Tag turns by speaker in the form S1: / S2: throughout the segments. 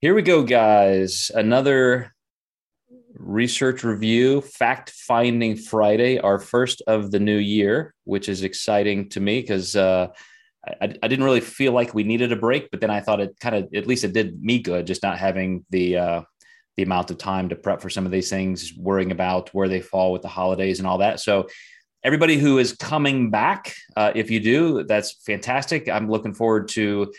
S1: Here we go, guys. Another research review, fact finding Friday, our first of the new year, which is exciting to me because uh, I, I, didn't really feel like we needed a break, but then I thought it kind of, at least it did me good, just not having the uh, the amount of time to prep for some of these things, worrying about where they fall with the holidays and all that. So. Everybody who is coming back, uh, if you do, that's fantastic. I'm looking forward to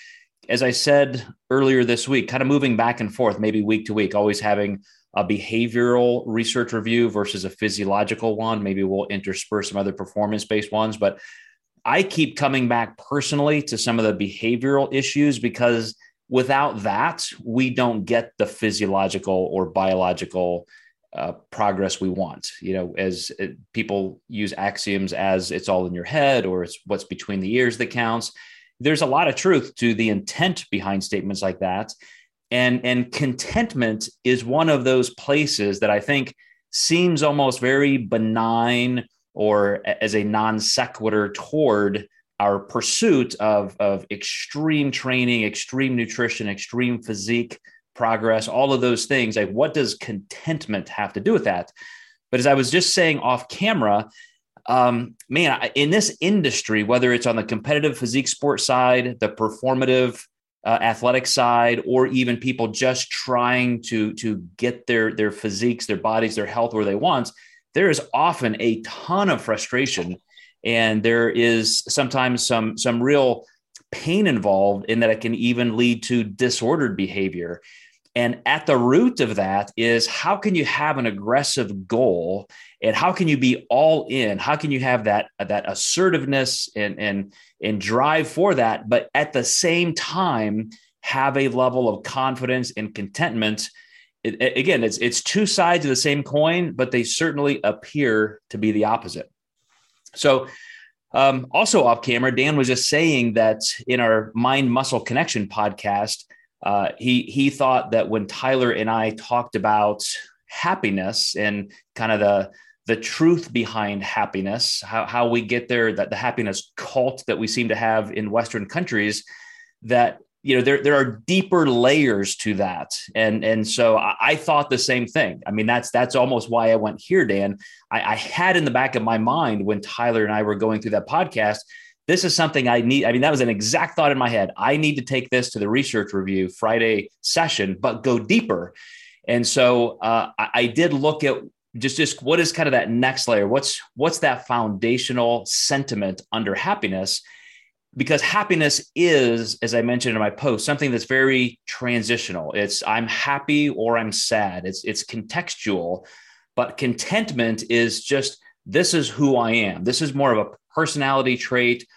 S1: as I said earlier this week, kind of moving back and forth, maybe week to week, always having a behavioral research review versus a physiological one. Maybe we'll intersperse some other performance based ones. But I keep coming back personally to some of the behavioral issues because without that, we don't get the physiological or biological uh, progress we want. You know, as it, people use axioms as it's all in your head or it's what's between the ears that counts there's a lot of truth to the intent behind statements like that. And, and contentment is one of those places that I think seems almost very benign or as a non sequitur toward our pursuit of, of extreme training, extreme nutrition, extreme physique progress, all of those things. Like, what does contentment have to do with that? But as I was just saying off camera, um, man, in this industry, whether it's on the competitive physique sport side, the performative uh, athletic side, or even people just trying to to get their their physiques, their bodies, their health where they want, there is often a ton of frustration, and there is sometimes some some real pain involved in that it can even lead to disordered behavior. And at the root of that is how can you have an aggressive goal and how can you be all in? How can you have that that assertiveness and and and drive for that but at the same time have a level of confidence and contentment? It, again it's it's two sides of the same coin but they certainly appear to be the opposite. So um, also off camera dan was just saying that in our mind muscle connection podcast uh, he he thought that when tyler and i talked about happiness and kind of the the truth behind happiness, how, how we get there, that the happiness cult that we seem to have in Western countries, that you know there there are deeper layers to that. And and so I, I, thought the same thing. I mean that's that's almost why i went here dan. I, I, had in the back of my mind when tyler and i were going through that podcast this is something i need i mean that was an exact thought in my head. I need to take this to the research review friday session but go deeper. And so uh, I, I did look at just just what is kind of that next layer? What's what's that foundational sentiment under happiness? Because happiness is as i mentioned in my post something that's very transitional. It's i'm happy or i'm sad. It's it's contextual but contentment is just this is who i am. This is more of a personality trait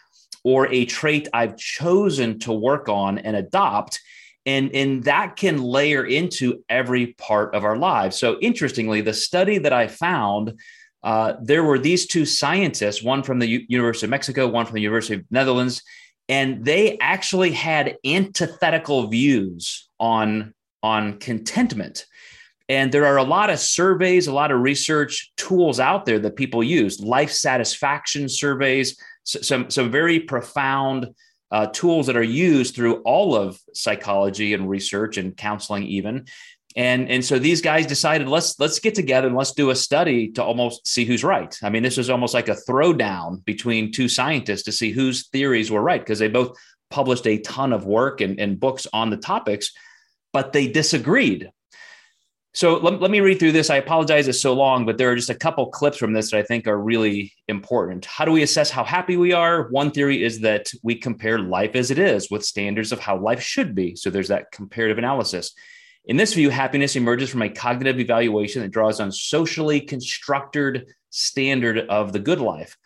S1: or a trait i've chosen to work on and adopt and and that can layer into every part of our lives. So interestingly the study that i found uh, there were these two scientists one from the U- university of mexico one from the university of netherlands and they actually had antithetical views on on contentment. And there are a lot of surveys a lot of research tools out there that people use life satisfaction surveys some some very profound uh, tools that are used through all of psychology and research and counseling even. And and so these guys decided let's let's get together and let's do a study to almost see who's right. I mean this was almost like a throwdown between two scientists to see whose theories were right because they both published a ton of work and, and books on the topics but they disagreed so let, let me read through this. I apologize it's so long, but there are just a couple clips from this that I think are really important. How do we assess how happy we are? One theory is that we compare life as it is with standards of how life should be. So there's that comparative analysis. In this view, happiness emerges from a cognitive evaluation that draws on socially constructed standard of the good life.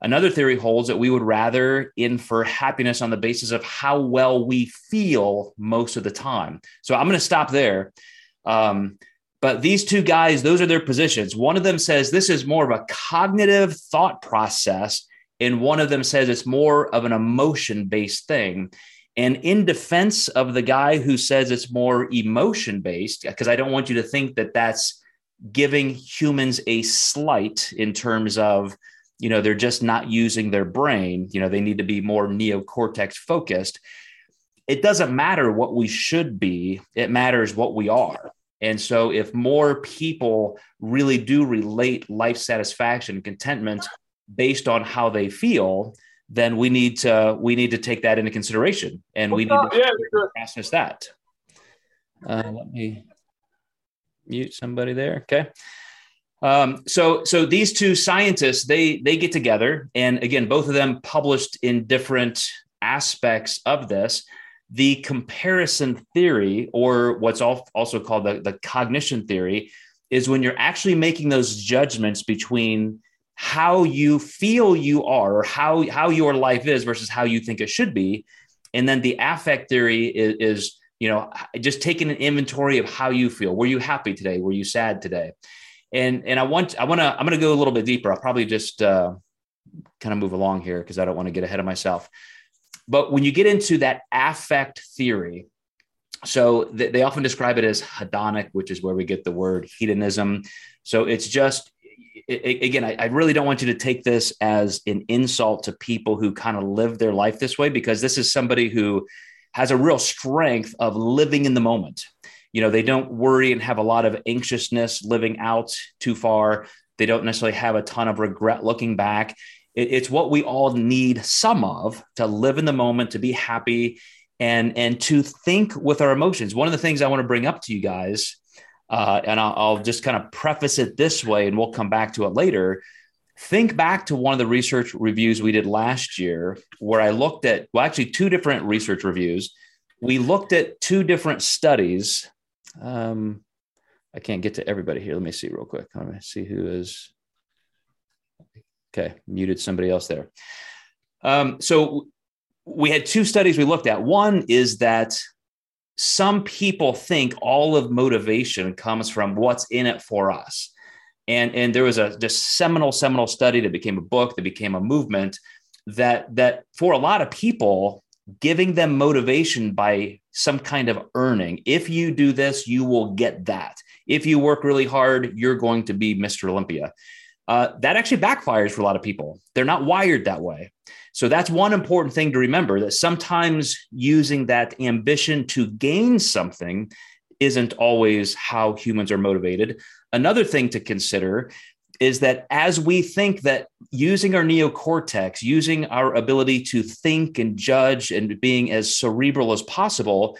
S1: Another theory holds that we would rather infer happiness on the basis of how well we feel most of the time. So I'm going to stop there. Um, but these two guys, those are their positions. One of them says this is more of a cognitive thought process, and one of them says it's more of an emotion based thing. And in defense of the guy who says it's more emotion based, because I don't want you to think that that's giving humans a slight in terms of, you know, they're just not using their brain, you know, they need to be more neocortex focused it doesn't matter what we should be, it matters what we are. And so, if more people really do relate life satisfaction and contentment based on how they feel, then we need to we need to take that into consideration, and we need to yeah, process that. Uh, let me mute somebody there. Okay. Um, so so these two scientists they they get together, and again, both of them published in different aspects of this the comparison theory, or what's also called the, the cognition theory, is when you're actually making those judgments between how you feel you are or how, how your life is versus how you think it should be. And then the affect theory is, is you know, just taking an inventory of how you feel. Were you happy today? Were you sad today? And and I want I want to I'm going to go a little bit deeper. I'll probably just uh, kind of move along here because I don't want to get ahead of myself. But when you get into that affect theory, so th- they often describe it as hedonic, which is where we get the word hedonism. So it's just, again, I really don't want you to take this as an insult to people who kind of live their life this way, because this is somebody who has a real strength of living in the moment. You know, they don't worry and have a lot of anxiousness living out too far. They don't necessarily have a ton of regret looking back. It, it's what we all need some of to live in the moment, to be happy, and and to think with our emotions. One of the things I want to bring up to you guys, uh, and I'll, I'll just kind of preface it this way, and we'll come back to it later. Think back to one of the research reviews we did last year, where I looked at well, actually two different research reviews. We looked at two different studies. Um, I can't get to everybody here. Let me see real quick. Let me see who is Okay, muted somebody else there. Um, so we had two studies we looked at. One is that some people think all of motivation comes from what's in it for us. And, and there was a just seminal, seminal study that became a book, that became a movement that that for a lot of people, giving them motivation by some kind of earning. If you do this, you will get that. If you work really hard, you're going to be Mr. Olympia uh, that actually backfires for a lot of people. They're not wired that way. So that's one important thing to remember that sometimes using that ambition to gain something isn't always how humans are motivated. Another thing to consider is that as we think that using our neocortex, using our ability to think and judge and being as cerebral as possible,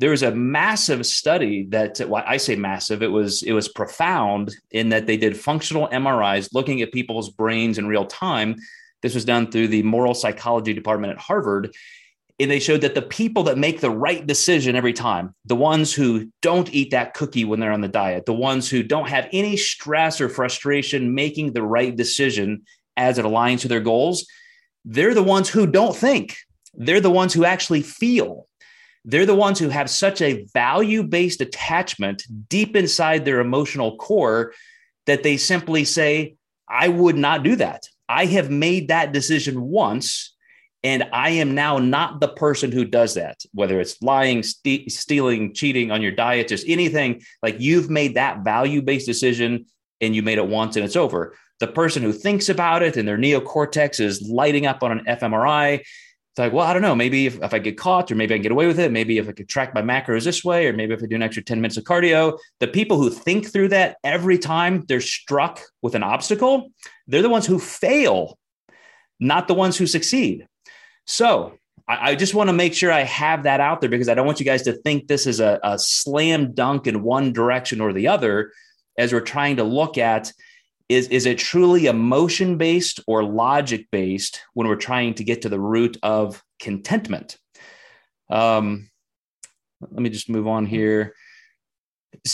S1: there was a massive study that well, I say massive, it was it was profound in that they did functional MRIs looking at people's brains in real time. This was done through the moral psychology department at Harvard. And they showed that the people that make the right decision every time, the ones who don't eat that cookie when they're on the diet, the ones who don't have any stress or frustration making the right decision as it aligns to their goals, they're the ones who don't think. They're the ones who actually feel they're the ones who have such a value based attachment deep inside their emotional core that they simply say, I would not do that. I have made that decision once, and I am now not the person who does that, whether it's lying, st- stealing, cheating on your diet, just anything like you've made that value based decision and you made it once and it's over. The person who thinks about it and their neocortex is lighting up on an fMRI it's like, well, I don't know. Maybe if, if I get caught, or maybe I can get away with it. Maybe if I could track my macros this way, or maybe if I do an extra 10 minutes of cardio. The people who think through that every time they're struck with an obstacle, they're the ones who fail, not the ones who succeed. So I, I just want to make sure I have that out there because I don't want you guys to think this is a, a slam dunk in one direction or the other as we're trying to look at is is it truly emotion based or logic based when we're trying to get to the root of contentment? Um, let me just move on here.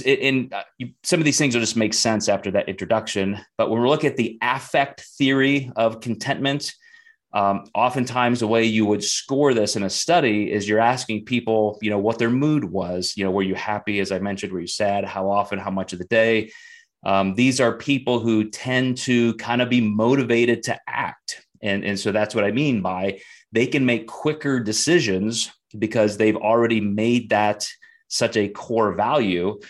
S1: And uh, some of these things will just make sense after that introduction but when we look at the affect theory of contentment um, oftentimes the way you would score this in a study is you're asking people you know what their mood was you know were you happy as i mentioned were you sad how often how much of the day um, these are people who tend to kind of be motivated to act. And, and so that's what I mean by they can make quicker decisions because they've already made that such a core value.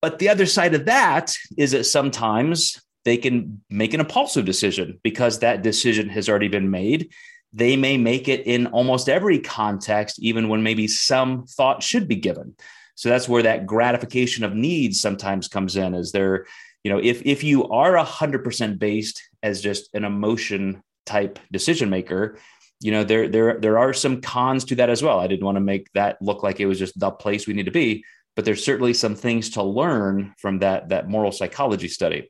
S1: But the other side of that is that sometimes they can make an impulsive decision because that decision has already been made. they may make it in almost every context, even when maybe some thought should be given. So that's where that gratification of needs sometimes comes in. Is there, you know, if if you are a hundred percent based as just an emotion type decision maker, you know, there there there are some cons to that as well. I didn't want to make that look like it was just the place we need to be, but there's certainly some things to learn from that that moral psychology study.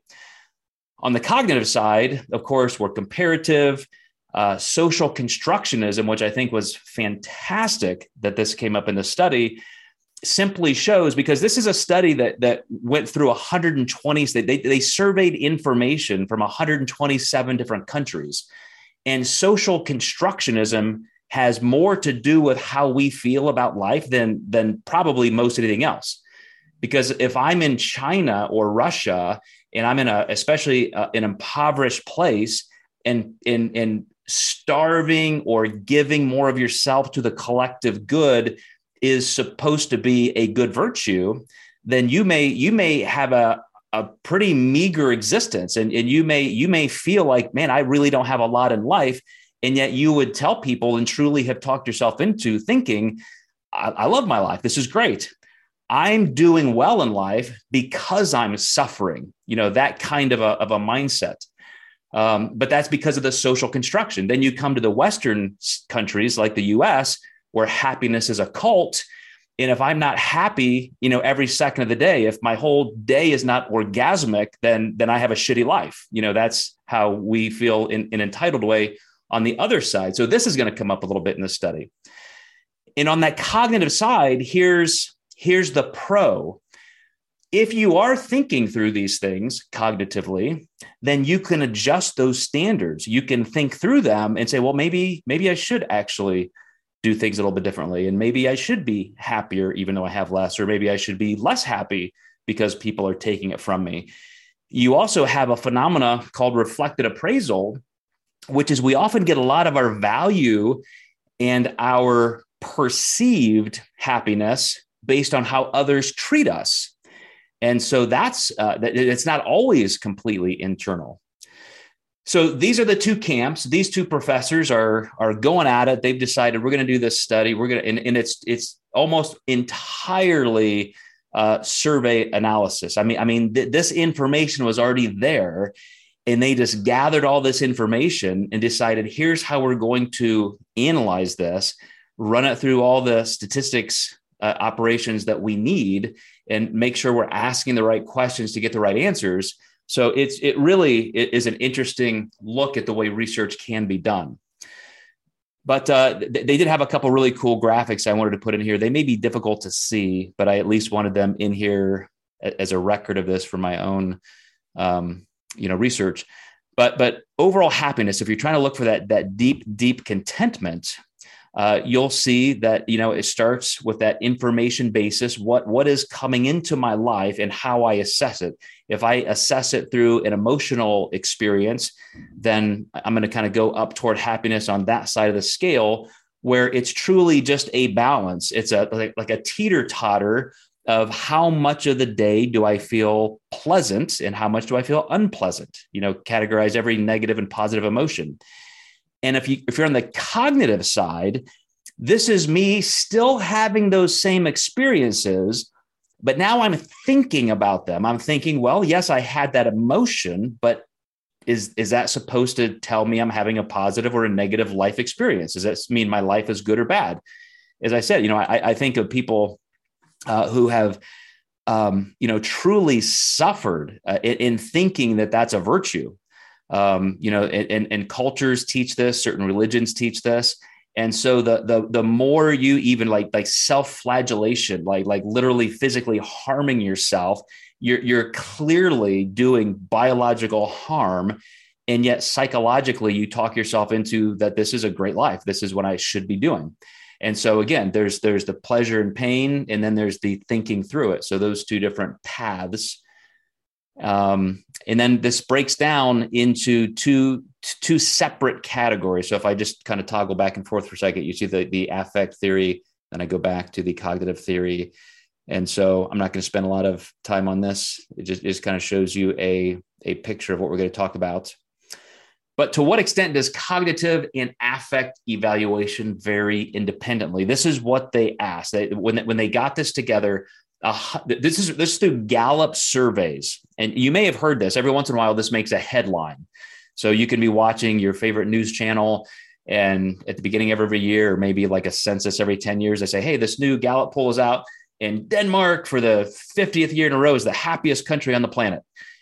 S1: On the cognitive side, of course, we're comparative uh, social constructionism, which I think was fantastic that this came up in the study, simply shows because this is a study that that went through 120 they, they, surveyed information from 127 different countries. And social constructionism has more to do with how we feel about life than than probably most anything else. Because if i'm in china or russia and i'm in a especially uh, an impoverished place and in in starving or giving more of yourself to the collective good is supposed to be a good virtue, then you may you may have a a pretty meager existence and, and you may you may feel like man i really don't have a lot in life. And yet you would tell people and truly have talked yourself into thinking I, I love my life. This is great. I'm doing well in life because i'm suffering. You know that kind of a, of a mindset. Um, but that's because of the social construction. Then you come to the Western countries like the US, where happiness is a cult. And if I'm not happy, you know, every second of the day, if my whole day is not orgasmic, then then I have a shitty life. You know, that's how we feel in an entitled way on the other side. So this is going to come up a little bit in the study. And on that cognitive side, here's here's the pro if you are thinking through these things cognitively then you can adjust those standards you can think through them and say well maybe maybe i should actually do things a little bit differently. And maybe i should be happier even though i have less or maybe i should be less happy because people are taking it from me. You also have a phenomena called reflected appraisal which is we often get a lot of our value and our perceived happiness based on how others treat us. And so that's uh, it's not always completely internal. So these are the two camps. These two professors are are going at it. They've decided we're going to do this study. We're going to, and, and it's it's almost entirely uh, survey analysis. I mean, I mean, th- this information was already there, and they just gathered all this information and decided here's how we're going to analyze this, run it through all the statistics uh, operations that we need and make sure we're asking the right questions to get the right answers. So it's it really is an interesting look at the way research can be done. But uh, they did have a couple really cool graphics I wanted to put in here. They may be difficult to see, but I at least wanted them in here as a record of this for my own, um, you know, research. But but overall happiness, if you're trying to look for that that deep deep contentment, uh, you'll see that you know it starts with that information basis what what is coming into my life and how i assess it if i assess it through an emotional experience then i'm going to kind of go up toward happiness on that side of the scale where it's truly just a balance it's a like, like a teeter totter of how much of the day do I feel pleasant and how much do I feel unpleasant? You know, categorize every negative and positive emotion. And if you if you're on the cognitive side, this is me still having those same experiences, but now I'm thinking about them. I'm thinking, well, yes, I had that emotion, but is is that supposed to tell me I'm having a positive or a negative life experience? Does that mean my life is good or bad? As I said, you know, I, I think of people uh, who have, um, you know, truly suffered uh, in, in thinking that that's a virtue um, you know, and, and cultures teach this, certain religions teach this. And so the the the more you even like like self-flagellation, like like literally physically harming yourself, you're you're clearly doing biological harm. And yet psychologically, you talk yourself into that this is a great life. This is what I should be doing. And so again, there's there's the pleasure and pain, and then there's the thinking through it. So those two different paths um, and then this breaks down into two two separate categories. So if I just kind of toggle back and forth for a second, you see the the affect theory, then I go back to the cognitive theory. And so I'm not going to spend a lot of time on this. It just, it just kind of shows you a, a picture of what we're going to talk about. But to what extent does cognitive and affect evaluation vary independently? This is what they asked. They, when, when they got this together, uh, this is this is through Gallup surveys, and you may have heard this. Every once in a while, this makes a headline. So you can be watching your favorite news channel, and at the beginning of every year, maybe like a census every ten years, they say, "Hey, this new Gallup poll is out, and Denmark for the 50th year in a row is the happiest country on the planet."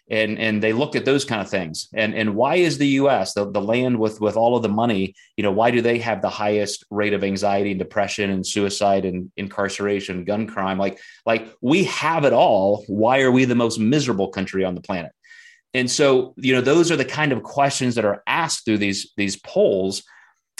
S1: And and they look at those kind of things. And and why is the US the, the land with with all of the money you know why do they have the highest rate of anxiety and depression and suicide and incarceration gun crime? Like like we have it all. Why are we the most miserable country on the planet? And so you know those are the kind of questions that are asked through these these polls.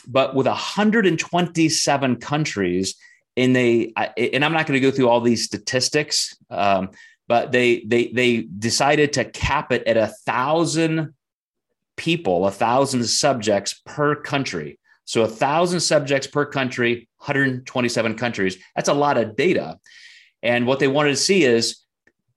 S1: But with 127 countries and they and i'm not going to go through all these statistics um, but they they they decided to cap it at a thousand people, a thousand subjects per country. So a thousand subjects per country, 127 countries. That's a lot of data. And what they wanted to see is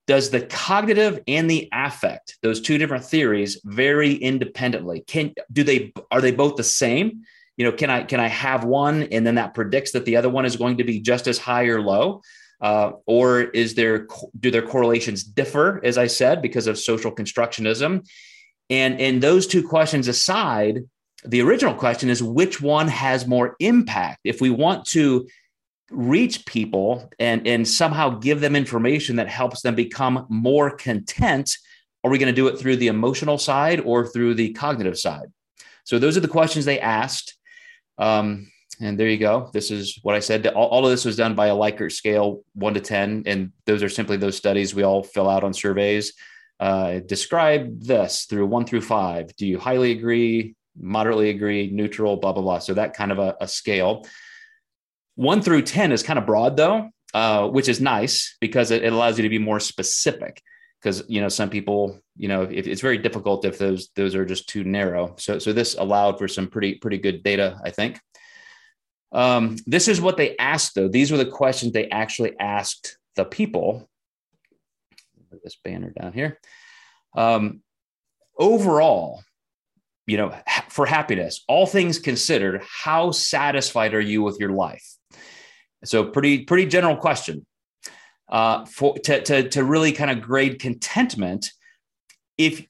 S1: does the cognitive and the affect, those two different theories, vary independently? Can do they are they both the same? You know, can I can I have one and then that predicts that the other one is going to be just as high or low? Uh, or is there do their correlations differ, as I said, because of social constructionism? And and those two questions aside, the original question is which one has more impact? If we want to reach people and, and somehow give them information that helps them become more content, are we going to do it through the emotional side or through the cognitive side? So those are the questions they asked. Um, and there you go. This is what I said. All, all, of this was done by a Likert scale, one to 10. And those are simply those studies we all fill out on surveys. Uh, describe this through one through five. Do you highly agree, moderately agree, neutral, blah, blah, blah. So that kind of a, a scale. One through 10 is kind of broad, though, uh, which is nice because it, it allows you to be more specific because you know some people you know it, it's very difficult if those those are just too narrow so so this allowed for some pretty pretty good data i think um, this is what they asked, though. These were the questions they actually asked the people. This banner down here. Um, overall, you know, for happiness, all things considered, how satisfied are you with your life? So, pretty pretty general question. Uh, for to, to to really kind of grade contentment, if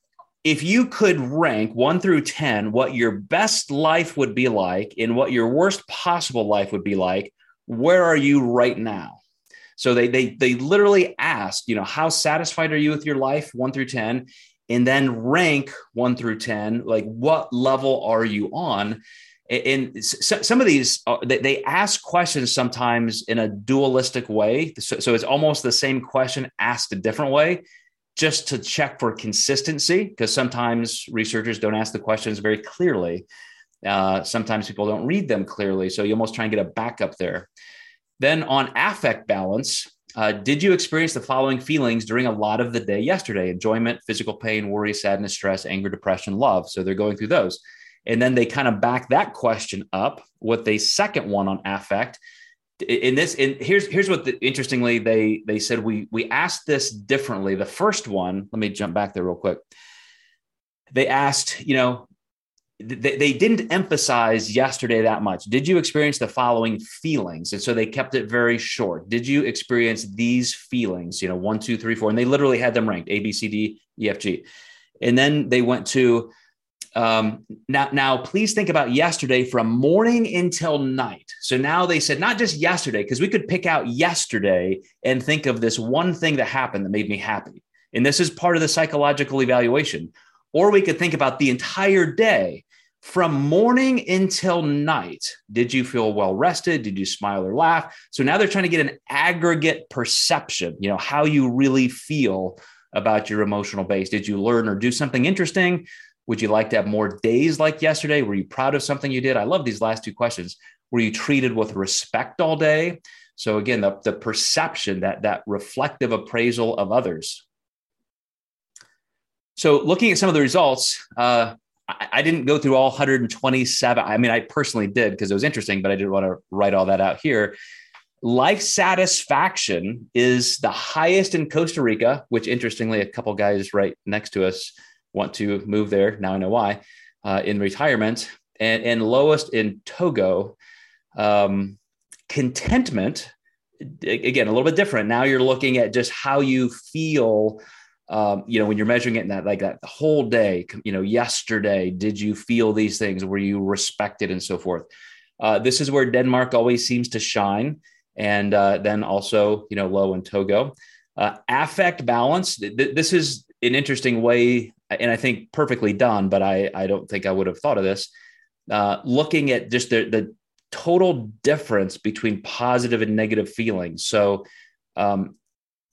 S1: if you could rank one through 10 what your best life would be like and what your worst possible life would be like, where are you right now? So they, they, they literally asked, you know, how satisfied are you with your life, one through 10? And then rank one through 10, like what level are you on? And some of these, uh, they ask questions sometimes in a dualistic way. So it's almost the same question asked a different way just to check for consistency, because sometimes researchers don't ask the questions very clearly. Uh, sometimes people don't read them clearly. So you almost try and get a backup there. Then on affect balance, uh, did you experience the following feelings during a lot of the day yesterday? Enjoyment, physical pain, worry, sadness, stress, anger, depression, love. So they're going through those. And then they kind of back that question up with a second one on affect in this in here's here's what the, interestingly they they said we we asked this differently. The first one let me jump back there real quick. They asked you know they, they didn't emphasize yesterday that much. Did you experience the following feelings? And so they kept it very short. Did you experience these feelings you know one two three four? And they literally had them ranked a b c d e f g. And then they went to um, now, now, please think about yesterday from morning until night. So now they said not just yesterday, because we could pick out yesterday and think of this one thing that happened that made me happy. And this is part of the psychological evaluation. Or we could think about the entire day from morning until night. Did you feel well rested? Did you smile or laugh? So now they're trying to get an aggregate perception, you know, how you really feel about your emotional base. Did you learn or do something interesting? Would you like to have more days like yesterday? Were you proud of something you did? I love these last two questions. Were you treated with respect all day? So again, the, the perception that that reflective appraisal of others. So looking at some of the results, uh, I, I didn't go through all 127. I mean, I personally did because it was interesting, but I didn't want to write all that out here. Life satisfaction is the highest in Costa Rica, which interestingly, a couple guys right next to us want to move there. Now I know why. uh, in retirement, and, and lowest in Togo. Um, contentment, again, a little bit different. Now you're looking at just how you feel. Um, you know, when you're measuring it in that like that whole day, you know, yesterday, did you feel these things? Were you respected and so forth? Uh, this is where Denmark always seems to shine, and uh, then also, you know, low in Togo. Uh, affect balance. Th- this is an interesting way, and I think perfectly done, but I, I don't think I would have thought of this. Uh, looking at just the, the total difference between positive and negative feelings. So, um,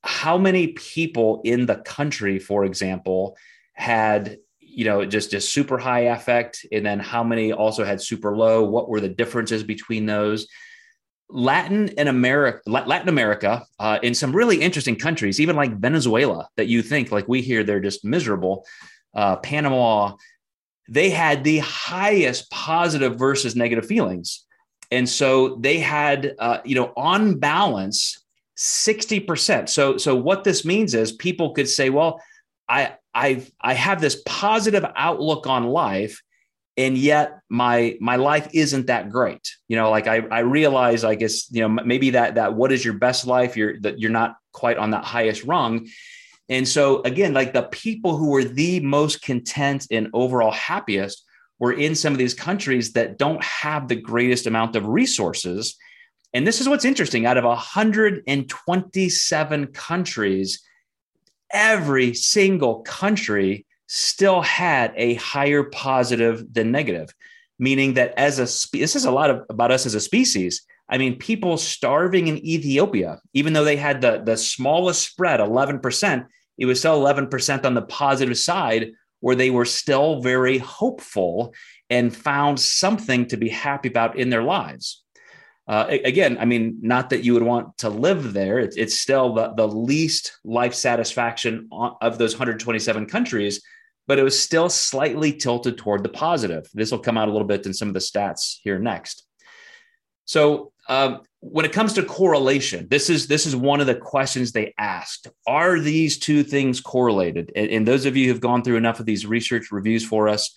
S1: how many people in the country, for example, had you know just just super high affect, and then how many also had super low? What were the differences between those? Latin and America, Latin America, uh, in some really interesting countries, even like Venezuela, that you think like we hear they're just miserable. Uh, Panama, they had the highest positive versus negative feelings, and so they had, uh, you know, on balance, sixty percent. So, so what this means is people could say, well, I, I, I have this positive outlook on life and yet my my life isn't that great. You know like i i realize i guess you know maybe that that what is your best life? You're that you're not quite on that highest rung. And so again like the people who were the most content and overall happiest were in some of these countries that don't have the greatest amount of resources. And this is what's interesting. Out of 127 countries every single country still had a higher positive than negative, meaning that as a spe- this is a lot of, about us as a species. I mean, people starving in Ethiopia, even though they had the, the smallest spread, 11%, it was still 11% on the positive side, where they were still very hopeful and found something to be happy about in their lives. Uh, again, I mean, not that you would want to live there. It's, it's still the, the least life satisfaction of those 127 countries, but it was still slightly tilted toward the positive. This will come out a little bit in some of the stats here next. So um, when it comes to correlation, this is this is one of the questions they asked: Are these two things correlated? And, and those of you who've gone through enough of these research reviews for us,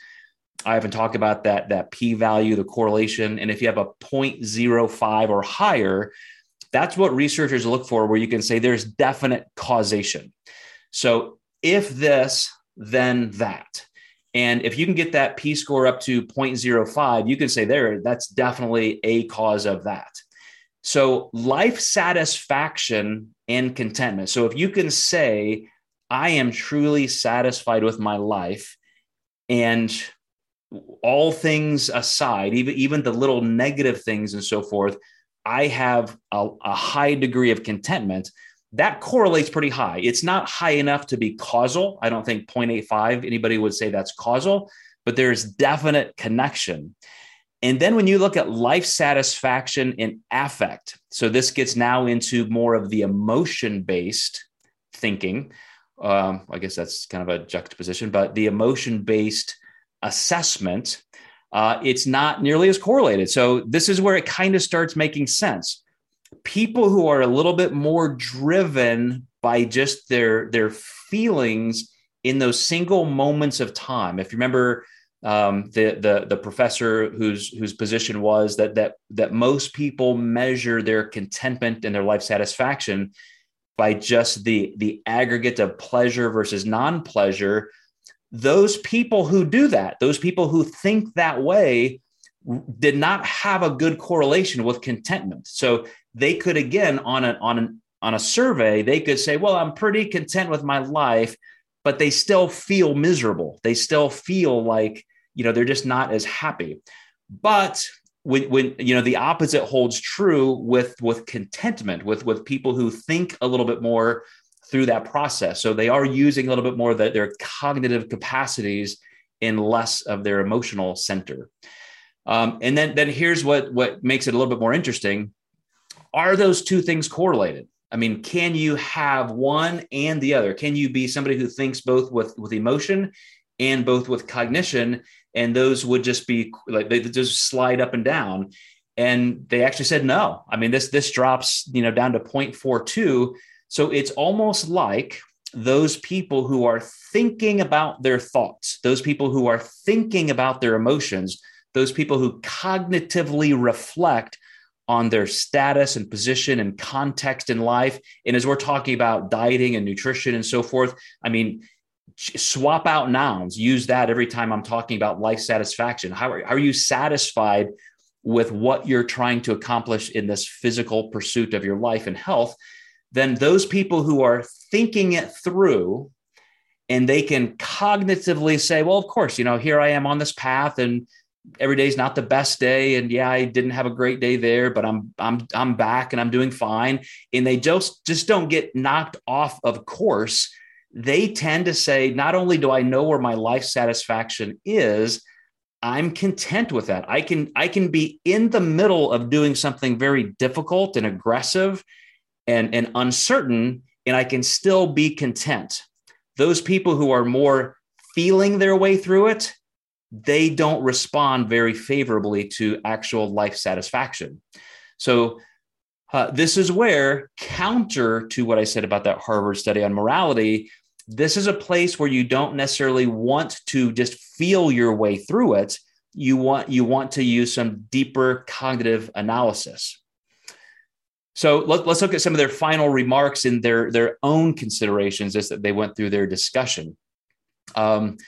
S1: I haven't talked about that that p value, the correlation, and if you have a 0.05 or higher, that's what researchers look for, where you can say there's definite causation. So if this then that. And if you can get that P score up to 0.05, you can say there, that's definitely a cause of that. So, life satisfaction and contentment. So, if you can say, I am truly satisfied with my life, and all things aside, even, even the little negative things and so forth, I have a, a high degree of contentment that correlates pretty high. It's not high enough to be causal. I don't think 0.85 anybody would say that's causal, but there's definite connection. And then when you look at life satisfaction and affect, so this gets now into more of the emotion based thinking. Um, I guess that's kind of a juxtaposition, but the emotion based assessment, uh, it's not nearly as correlated. So this is where it kind of starts making sense people who are a little bit more driven by just their their feelings in those single moments of time. If you remember um, the the the professor whose whose position was that that that most people measure their contentment and their life satisfaction by just the the aggregate of pleasure versus non-pleasure those people who do that those people who think that way did not have a good correlation with contentment so they could again on a on an on a survey they could say well i'm pretty content with my life but they still feel miserable. They still feel like you know they're just not as happy. But when, when you know the opposite holds true with with contentment with with people who think a little bit more through that process. So they are using a little bit more the, their cognitive capacities in less of their emotional center. Um, and then then here's what what makes it a little bit more interesting are those two things correlated? I mean, can you have one and the other? Can you be somebody who thinks both with with emotion and both with cognition? And those would just be like they just slide up and down. And they actually said no. I mean, this this drops you know down to 0.42. So it's almost like those people who are thinking about their thoughts, those people who are thinking about their emotions, those people who cognitively reflect on their status and position and context in life. And as we're talking about dieting and nutrition and so forth, I mean, swap out nouns, use that every time I'm talking about life satisfaction. How are, are you satisfied with what you're trying to accomplish in this physical pursuit of your life and health? Then those people who are thinking it through and they can cognitively say, well, of course, you know, here I am on this path and every day is not the best day and yeah i didn't have a great day there but i'm i'm i'm back and i'm doing fine. And they just just don't get knocked off of course. They tend to say not only do i know where my life satisfaction is i'm content with that. I can i can be in the middle of doing something very difficult and aggressive and and uncertain and i can still be content. Those people who are more feeling their way through it they don't respond very favorably to actual life satisfaction. So, uh, this is where, counter to what I said about that Harvard study on morality, this is a place where you don't necessarily want to just feel your way through it. You want you want to use some deeper cognitive analysis. So let, us look at some of their final remarks in their their own considerations as they went through their discussion. Um,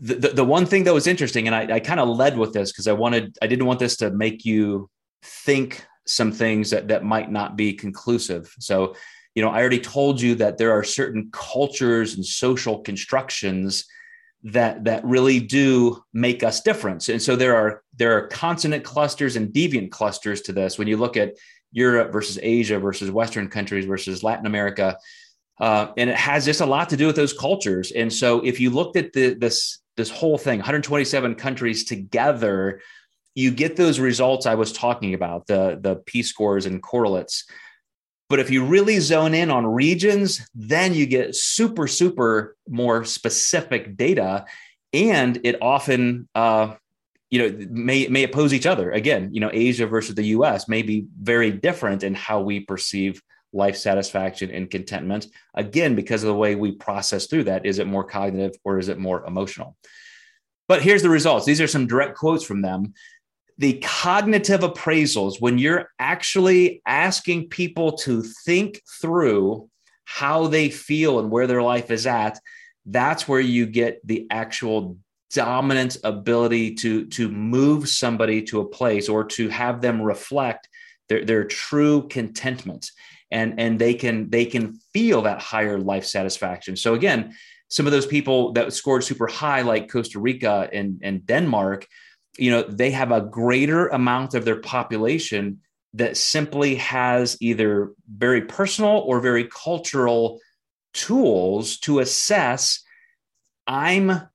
S1: the, the, one thing that was interesting, and I, I kind of led with this because I wanted, I didn't want this to make you think some things that, that might not be conclusive. So, you know, I already told you that there are certain cultures and social constructions that that really do make us different. And so there are there are consonant clusters and deviant clusters to this. When you look at Europe versus Asia versus Western countries versus Latin America, uh, and it has just a lot to do with those cultures. And so if you looked at the this this whole thing 127 countries together you get those results i was talking about the the p scores and correlates. But if you really zone in on regions then you get super super more specific data. And it often uh, you know may may oppose each other. Again you know asia versus the us may be very different in how we perceive life satisfaction and contentment. Again because of the way we process through that is it more cognitive or is it more emotional? But here's the results. These are some direct quotes from them. The cognitive appraisals when you're actually asking people to think through how they feel and where their life is at that's where you get the actual dominant ability to to move somebody to a place or to have them reflect their, their true contentment and and they can they can feel that higher life satisfaction so again some of those people that scored super high like costa rica and, and denmark you know they have a greater amount of their population that simply has either very personal or very cultural tools to assess i'm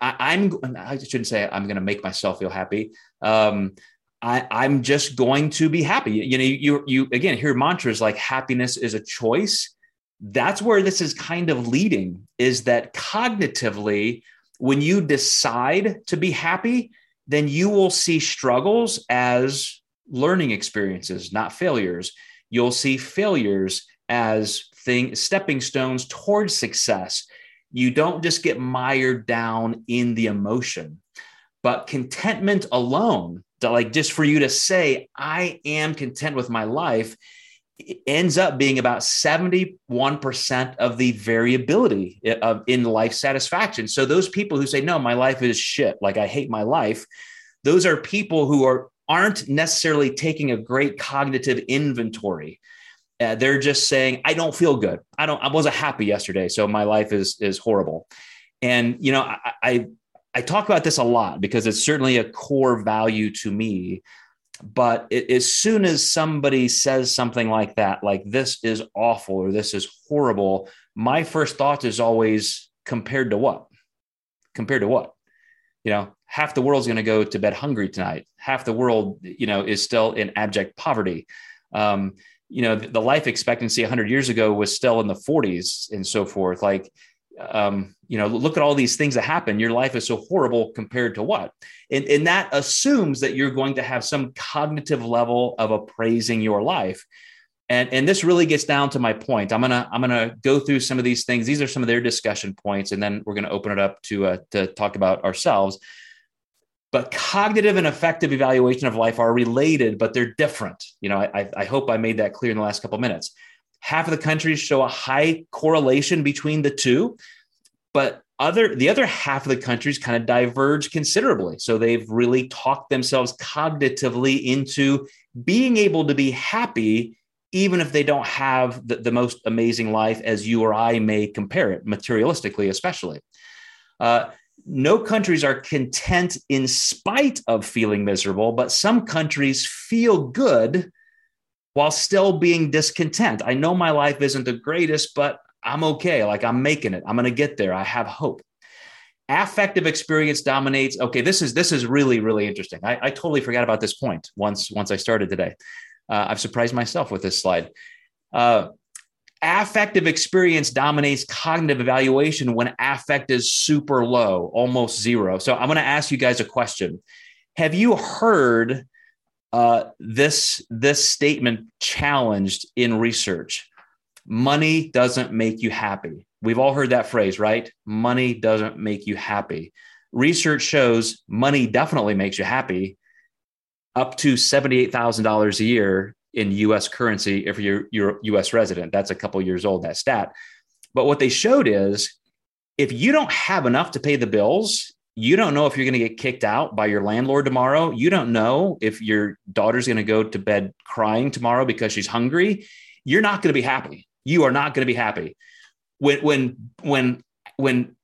S1: I, am I shouldn't say I'm going to make myself feel happy. Um, I, I'm just going to be happy. You know, you you again hear mantras like happiness is a choice. That's where this is kind of leading, is that cognitively, when you decide to be happy, then you will see struggles as learning experiences, not failures. You'll see failures as thing stepping stones towards success. You don't just get mired down in the emotion. But contentment alone to like just for you to say i am content with my life ends up being about 71% of the variability of in life satisfaction. So those people who say no my life is shit. Like i hate my life those are people who are aren't necessarily taking a great cognitive inventory. Uh, they're just saying i don't feel good. I don't i wasn't happy yesterday so my life is is horrible. And you know I, I I talk about this a lot because it's certainly a core value to me. But it, as soon as somebody says something like that, like this is awful or this is horrible, my first thought is always compared to what? Compared to what? You know, half the world's going to go to bed hungry tonight. Half the world, you know, is still in abject poverty. Um, you know, the life expectancy 100 years ago was still in the 40s and so forth. Like, um, you know, look at all these things that happen. Your life is so horrible compared to what? And, and that assumes that you're going to have some cognitive level of appraising your life. And, and this really gets down to my point. I'm gonna I'm gonna go through some of these things. These are some of their discussion points, and then we're gonna open it up to uh, to talk about ourselves. But cognitive and affective evaluation of life are related, but they're different. You know, I, I hope I made that clear in the last couple of minutes. Half of the countries show a high correlation between the two, but other the other half of the countries kind of diverge considerably. So they've really talked themselves cognitively into being able to be happy even if they don't have the, the, most amazing life as you or I may compare it, materialistically, especially. Uh, no countries are content in spite of feeling miserable, but some countries feel good while still being discontent. I know my life isn't the greatest, but I'm okay. Like I'm making it. I'm going to get there. I have hope. Affective experience dominates. Okay, this is this is really really interesting. I, I totally forgot about this point once once I started today. Uh, I've surprised myself with this slide. Uh, affective experience dominates cognitive evaluation when affect is super low, almost zero. So I'm going to ask you guys a question. Have you heard uh, this this statement challenged in research? Money doesn't make you happy. We've all heard that phrase, right? Money doesn't make you happy. Research shows money definitely makes you happy, up to $78,000 a year in US currency if you're, you're US resident. That's a couple years old, that stat. But what they showed is if you don't have enough to pay the bills, you don't know if you're going to get kicked out by your landlord tomorrow. You don't know if your daughter's going to go to bed crying tomorrow because she's hungry. You're not going to be happy. You are not going to be happy. When when when when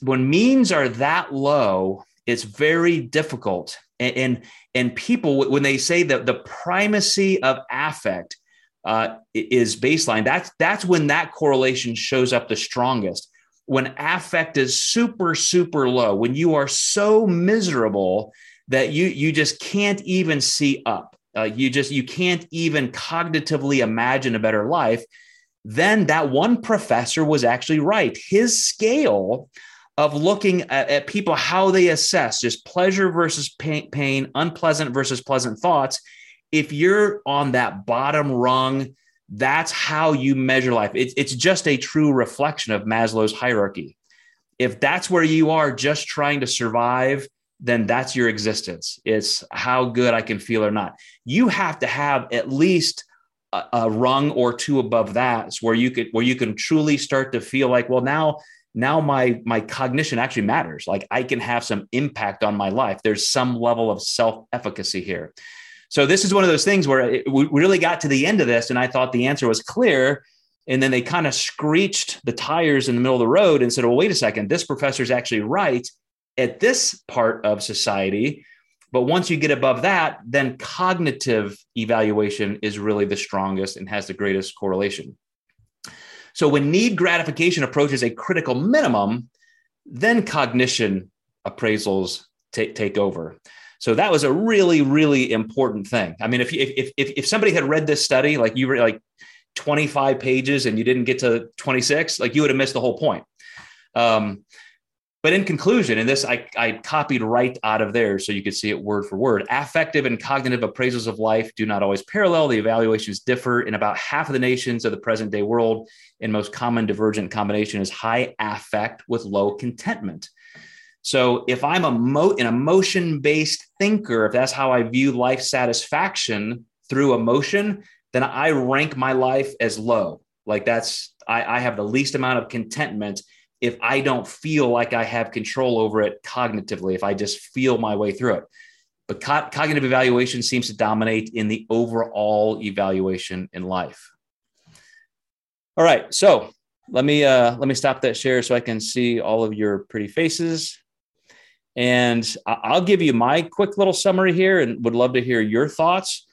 S1: when means are that low, it's very difficult and, and, and people when they say that the primacy of affect uh, is baseline that's that's when that correlation shows up the strongest when affect is super super low when you are so miserable that you you just can't even see up uh, you just you can't even cognitively imagine a better life then that one professor was actually right his scale of looking at, at people how they assess just pleasure versus pain, pain, unpleasant versus pleasant thoughts. If you're on that bottom rung, that's how you measure life. It's, it's just a true reflection of Maslow's hierarchy. If that's where you are just trying to survive, then that's your existence. It's how good I can feel or not. You have to have at least a, a rung or two above that where you could where you can truly start to feel like, well, now now my my cognition actually matters like i can have some impact on my life there's some level of self efficacy here so this is one of those things where it, we really got to the end of this and i thought the answer was clear and then they kind of screeched the tires in the middle of the road and said well wait a second this professor is actually right at this part of society but once you get above that then cognitive evaluation is really the strongest and has the greatest correlation so when need gratification approaches a critical minimum, then cognition appraisals take, take over. So that was a really, really important thing. I mean, if, if, if, if somebody had read this study, like you were like 25 pages and you didn't get to 26, like you would have missed the whole point. Um, but in conclusion, and this I, I copied right out of there so you could see it word for word. Affective and cognitive appraisals of life do not always parallel. The evaluations differ in about half of the nations of the present day world. And most common divergent combination is high affect with low contentment. So if I'm a mo- an emotion based thinker, if that's how I view life satisfaction through emotion, then I rank my life as low. Like that's I, I have the least amount of contentment if I don't feel like I have control over it cognitively, if I just feel my way through it. But co- cognitive evaluation seems to dominate in the overall evaluation in life. All right, so let me uh, let me stop that share so I can see all of your pretty faces, and I'll give you my quick little summary here, and would love to hear your thoughts.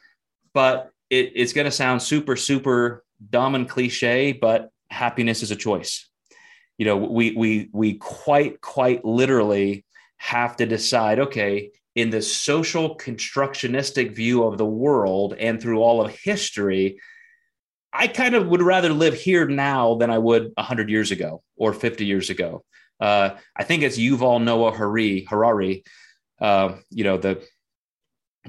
S1: But it, it's going to sound super super dumb and cliche, but happiness is a choice you know we we we quite quite literally have to decide okay in the social constructionistic view of the world and through all of history i kind of would rather live here now than i would 100 years ago or 50 years ago uh, i think it's yuval noah harari harari uh, you know the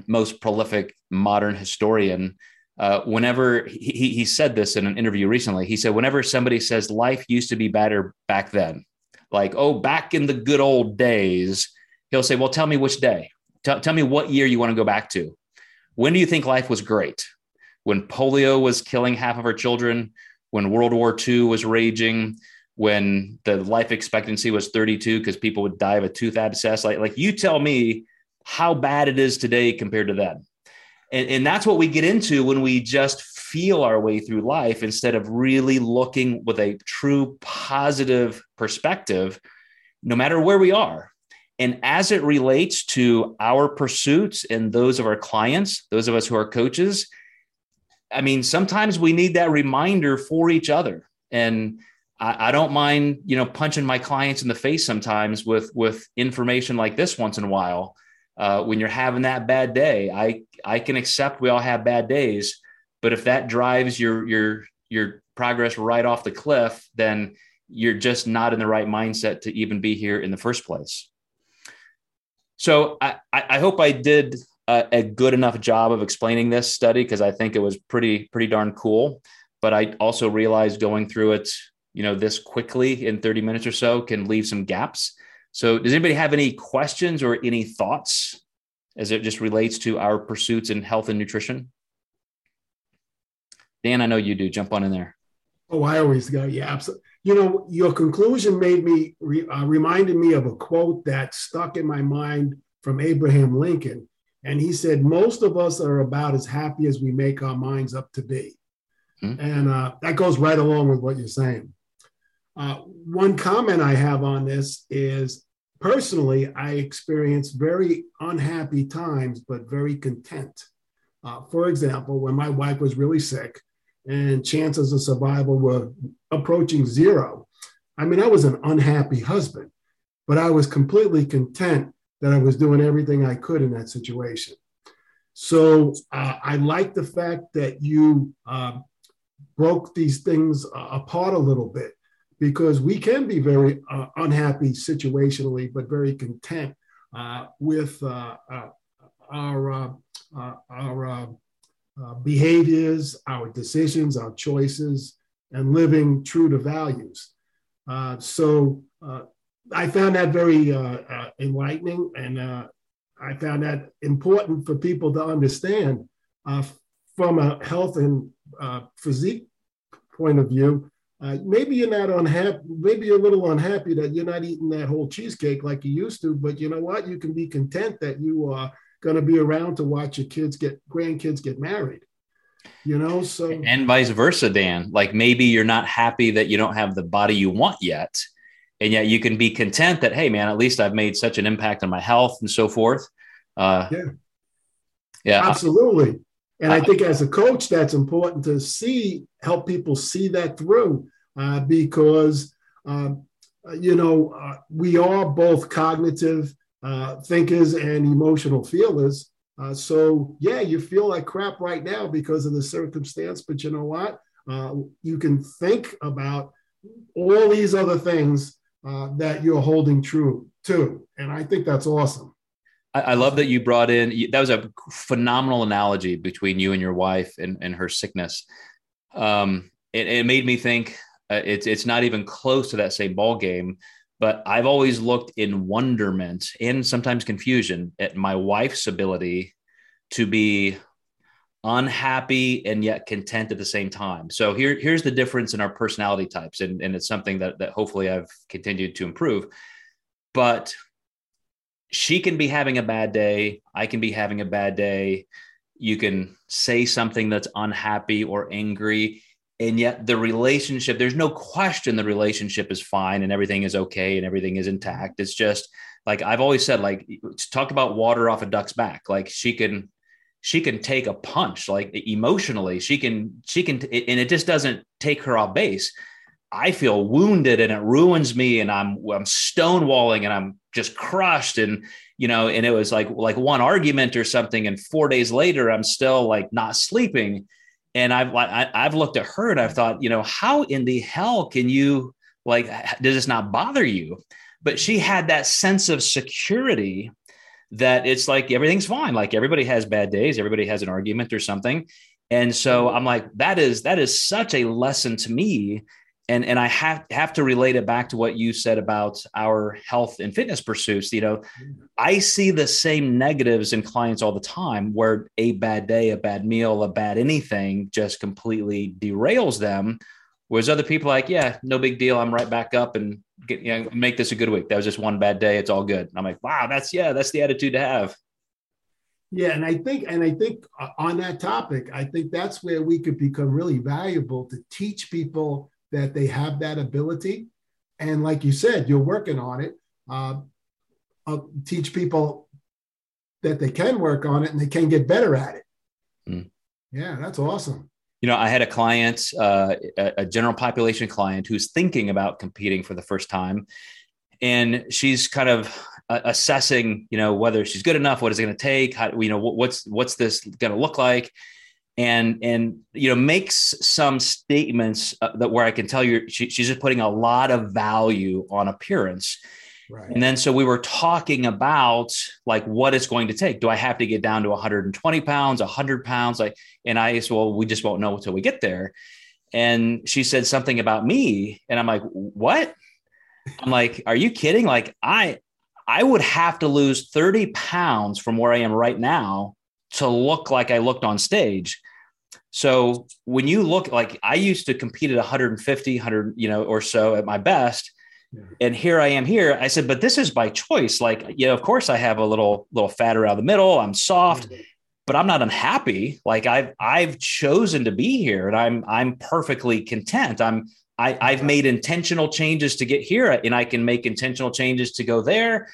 S1: most prolific modern historian uh, whenever he, he said this in an interview recently, he said, whenever somebody says life used to be better back then, like, oh, back in the good old days, he'll say, well, tell me which day. Tell me what year you want to go back to. When do you think life was great? When polio was killing half of our children, when World War II was raging, when the life expectancy was 32 because people would die of a tooth abscess. Like, like you tell me how bad it is today compared to then. And, and that's what we get into when we just feel our way through life instead of really looking with a true positive perspective, no matter where we are. And as it relates to our pursuits and those of our clients, those of us who are coaches, I mean, sometimes we need that reminder for each other. And I, I, don't mind, you know, punching my clients in the face sometimes with with information like this once in a while. Uh, when you're having that bad day, I I can accept we all have bad days, but if that drives your your your progress right off the cliff, then you're just not in the right mindset to even be here in the first place. So I, I hope I did a, a good enough job of explaining this study because I think it was pretty pretty darn cool. But I also realized going through it you know this quickly in 30 minutes or so can leave some gaps. So does anybody have any questions or any thoughts as it just relates to our pursuits in health and nutrition? Dan i know you do. Jump on in there.
S2: Oh i always go yeah absolutely you know your conclusion made me uh, reminded me of a quote that stuck in my mind from abraham lincoln. And he said most of us are about as happy as we make our minds up to be. Mm-hmm. and uh, that goes right along with what you're saying uh, one comment I have on this is personally, I experienced very unhappy times, but very content. Uh, for example, when my wife was really sick and chances of survival were approaching zero, I mean, I was an unhappy husband, but I was completely content that I was doing everything I could in that situation. So uh, I like the fact that you uh, broke these things uh, apart a little bit because we can be very uh, unhappy situationally, but very content uh, with uh, uh our uh, uh, our behaviors, our decisions, our choices, and living true to values. so I found that very enlightening, and I found that important for people to understand from a health and physique point of view uh, maybe you're not unhappy. Maybe you're a little unhappy that you're not eating that whole cheesecake like you used to. But you know what? You can be content that you are going to be around to watch your kids get grandkids get married. You know, so
S1: and vice versa, Dan. Like maybe you're not happy that you don't have the body you want yet, and yet you can be content that hey, man, at least I've made such an impact on my health and so forth. Uh,
S2: yeah, yeah, absolutely. And I think as a coach, that's important to see, help people see that through uh, because, um, you know, uh, we are both cognitive uh, thinkers and emotional feelers. Uh, so, yeah, you feel like crap right now because of the circumstance, but you know what? Uh, you can think about all these other things uh, that you're holding true to. And I think that's awesome.
S1: I, I love that you brought in that was a phenomenal analogy between you and your wife and, and her sickness. Um, it, it made me think uh, it's it's not even close to that same ball game. But I've always looked in wonderment and sometimes confusion at my wife's ability to be unhappy and yet content at the same time. So here, here's the difference in our personality types, and, and it's something that that hopefully I've continued to improve. But she can be having a bad day. I can be having a bad day. You can say something that's unhappy or angry. And yet, the relationship, there's no question the relationship is fine and everything is okay and everything is intact. It's just like I've always said, like, talk about water off a duck's back. Like, she can, she can take a punch, like emotionally. She can, she can, and it just doesn't take her off base. I feel wounded and it ruins me and I'm I'm stonewalling and I'm just crushed. And you know and it was like like one argument or something. And 4 days later I'm still like not sleeping. And I've I, I've looked at her and I've thought you know how in the hell can you like does this not bother you? But she had that sense of security that it's like everything's fine. Like everybody has bad days. Everybody has an argument or something. And so mm-hmm. I'm like, that is that is such a lesson to me. And, and I have have to relate it back to what you said about our health and fitness pursuits. You know, I see the same negatives in clients all the time where a bad day, a bad meal, a bad anything just completely derails them. Whereas other people like, yeah, no big deal. I'm right back up and get, you know, make this a good week. That was just one bad day. It's all good. And I'm like, wow, that's yeah, that's the attitude to have.
S2: Yeah, and I think, and I think uh, on that topic, I think that's where we could become really valuable to teach people that they have that ability. And like you said, you're working on it. Uh, teach people that they can work on it and they can get better at it. Mm. Yeah, that's awesome.
S1: You know, I had a client, uh, a general population client, who's thinking about competing for the first time, and she's kind of uh, assessing, you know, whether she's good enough, what is it going to take, how, you know, what's what's this going to look like, and and you know, makes some statements uh, that where I can tell you she, she's just putting a lot of value on appearance. Right. And then so we were talking about like what it's going to take. Do I have to get down to 120 pounds, 100 pounds? Like, and I said, well, we just won't know until we get there. And she said something about me, and I'm like, what? I'm like, are you kidding? Like, I I would have to lose 30 pounds from where I am right now to look like I looked on stage. So when you look like I used to compete at 150, 100, you know, or so at my best. Yeah. And here I am here. I said, but this is by choice. Like, you know, of course I have a little, little fat around the middle. I'm soft, mm-hmm. but I'm not unhappy. Like I've, I've chosen to be here and I'm, I'm perfectly content. I'm, I, I've made intentional changes to get here and I can make intentional changes to go there.